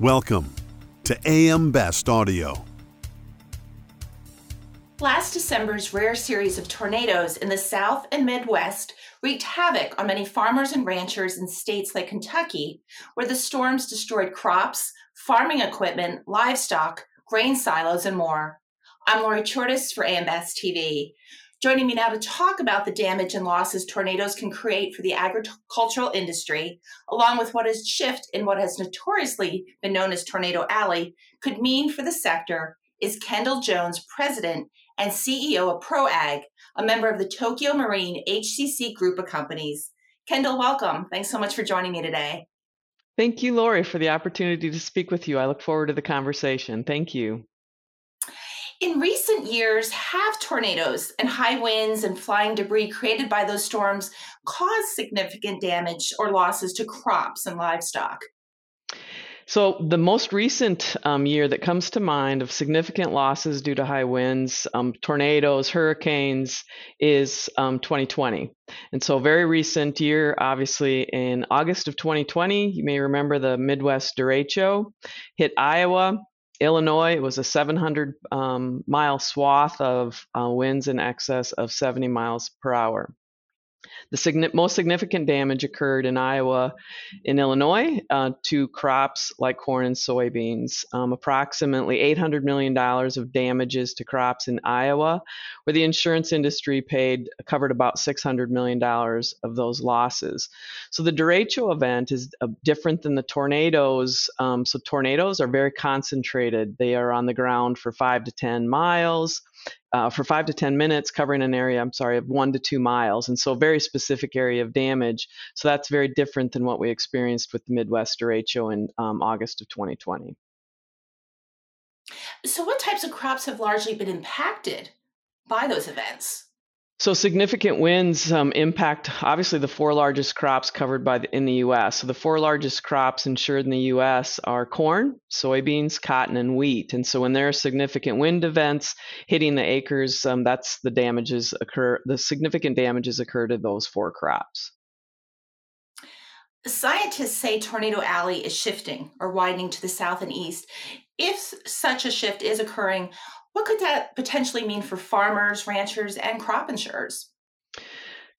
Welcome to AM Best Audio. Last December's rare series of tornadoes in the South and Midwest wreaked havoc on many farmers and ranchers in states like Kentucky, where the storms destroyed crops, farming equipment, livestock, grain silos, and more. I'm Lori Chordas for AM Best TV. Joining me now to talk about the damage and losses tornadoes can create for the agricultural industry, along with what a shift in what has notoriously been known as Tornado Alley could mean for the sector, is Kendall Jones, President and CEO of ProAg, a member of the Tokio Marine HCC group of companies. Kendall, welcome. Thanks so much for joining me today. Thank you, Lori, for the opportunity to speak with you. I look forward to the conversation. Thank you. In recent years, have tornadoes and high winds and flying debris created by those storms caused significant damage or losses to crops and livestock? So, the most recent um, year that comes to mind of significant losses due to high winds, um, tornadoes, hurricanes is um, 2020. And so, very recent year, obviously, in August of 2020, you may remember the Midwest derecho hit Iowa, Illinois, it was a 700 um, mile swath of uh, winds in excess of 70 miles per hour. The most significant damage occurred in Iowa, in Illinois, uh, to crops like corn and soybeans. Um, approximately $800 million of damages to crops in Iowa, where the insurance industry paid covered about $600 million of those losses. So the derecho event is uh, different than the tornadoes. Um, so tornadoes are very concentrated. They are on the ground for five to 10 miles uh, for five to 10 minutes, covering an area, I'm sorry, of one to two miles. And so, a very specific area of damage. So, that's very different than what we experienced with the Midwest derecho in um, August of 2020. So, what types of crops have largely been impacted by those events? So significant winds um, impact obviously the four largest crops covered by the, in the U.S. So the four largest crops insured in the U.S. are corn, soybeans, cotton, and wheat. And so when there are significant wind events hitting the acres, um, that's the damages occur. The significant damages occur to those four crops. Scientists say Tornado Alley is shifting or widening to the south and east. If such a shift is occurring, what could that potentially mean for farmers, ranchers, and crop insurers?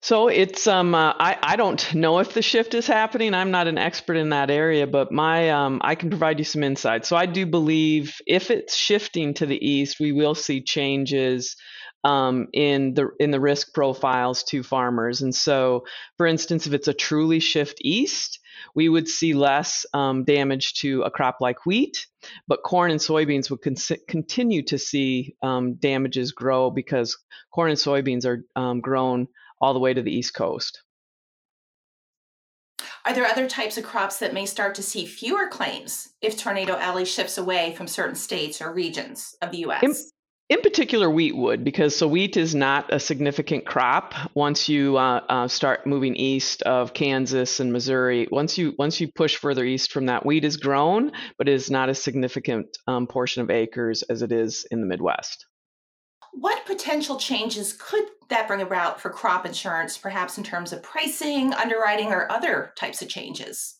So it's um uh, I I don't know if the shift is happening. I'm not an expert in that area, but my um I can provide you some insight. So I do believe if it's shifting to the east, we will see changes um, in the in the risk profiles to farmers. And so, for instance, if it's a truly shift east, we would see less um, damage to a crop like wheat, but corn and soybeans would con- continue to see um, damages grow because corn and soybeans are um, grown all the way to the East Coast. Are there other types of crops that may start to see fewer claims if Tornado Alley shifts away from certain states or regions of the U.S.? In particular, wheat would, because so wheat is not a significant crop once you uh, uh, start moving east of Kansas and Missouri. Once you once you push further east from that, wheat is grown, but it is not a significant um, portion of acres as it is in the Midwest. What potential changes could that bring about for crop insurance, perhaps in terms of pricing, underwriting, or other types of changes?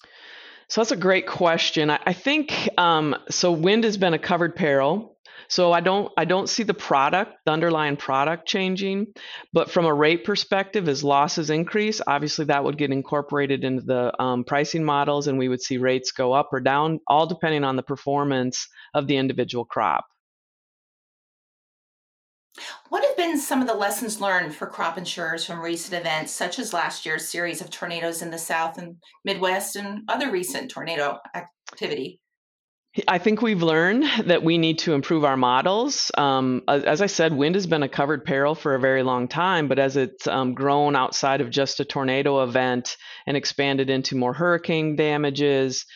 So that's a great question. I, I think um, so. Wind has been a covered peril so I don't I don't see the product, the underlying product changing, but from a rate perspective, as losses increase, obviously that would get incorporated into the um, pricing models, and we would see rates go up or down, all depending on the performance of the individual crop. What have been some of the lessons learned for crop insurers from recent events, such as last year's series of tornadoes in the South and Midwest and other recent tornado activity? I think we've learned that we need to improve our models. Um, as I said, wind has been a covered peril for a very long time, but as it's um, grown outside of just a tornado event and expanded into more hurricane damages,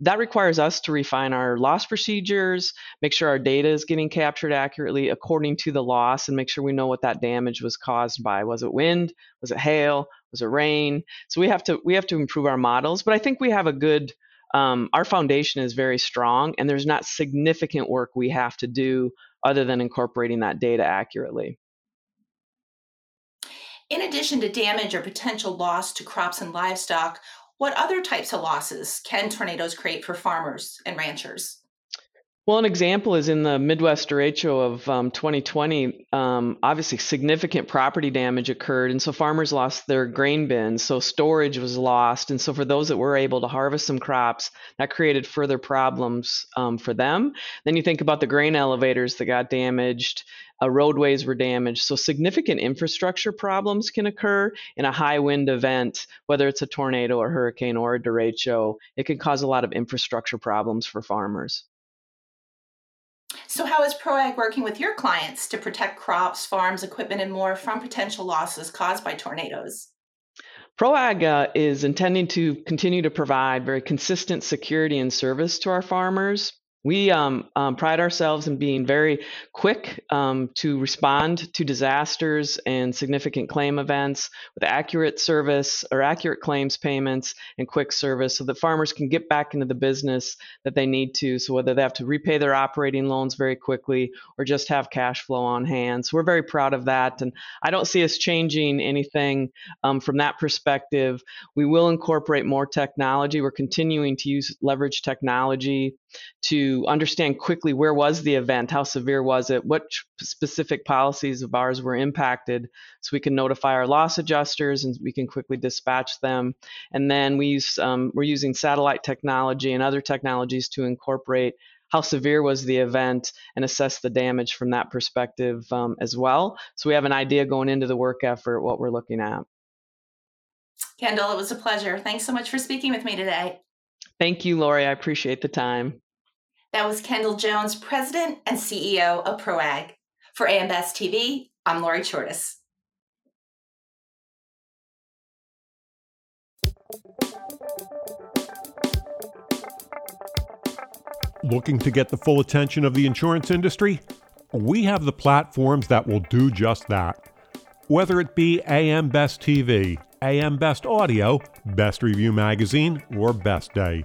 that requires us to refine our loss procedures, make sure our data is getting captured accurately according to the loss, and make sure we know what that damage was caused by. Was it wind? Was it hail? Was it rain? So we have to we have to improve our models, but I think we have a good um, our foundation is very strong and there's not significant work we have to do other than incorporating that data accurately. In addition to damage or potential loss to crops and livestock, What other types of losses can tornadoes create for farmers and ranchers? Well, an example is in the Midwest derecho of um, 2020. Um, obviously, significant property damage occurred, and so farmers lost their grain bins. So storage was lost, and so for those that were able to harvest some crops, that created further problems um, for them. Then you think about the grain elevators that got damaged. Uh, roadways were damaged. So significant infrastructure problems can occur in a high wind event, whether it's a tornado or hurricane or a derecho. It can cause a lot of infrastructure problems for farmers. So, how is ProAg working with your clients to protect crops, farms, equipment, and more from potential losses caused by tornadoes? ProAg uh, is intending to continue to provide very consistent security and service to our farmers. We um, um, pride ourselves in being very quick um, to respond to disasters and significant claim events with accurate service or accurate claims payments and quick service so that farmers can get back into the business that they need to. So, whether they have to repay their operating loans very quickly or just have cash flow on hand. So, we're very proud of that. And I don't see us changing anything um, from that perspective. We will incorporate more technology. We're continuing to use leverage technology to understand quickly where was the event, how severe was it, what specific policies of ours were impacted, so we can notify our loss adjusters and we can quickly dispatch them. And then we use, um, we're using satellite technology and other technologies to incorporate how severe was the event and assess the damage from that perspective um, as well. So we have an idea going into the work effort what we're looking at. Kendall, it was a pleasure. Thanks so much for speaking with me today. Thank you, Lori. I appreciate the time. That was Kendall Jones, President and CEO of ProAg. For AM Best TV, I'm Lori Chordas. Looking to get the full attention of the insurance industry? We have the platforms that will do just that. Whether it be AM Best TV, AM Best Audio, Best Review Magazine, or Best Day.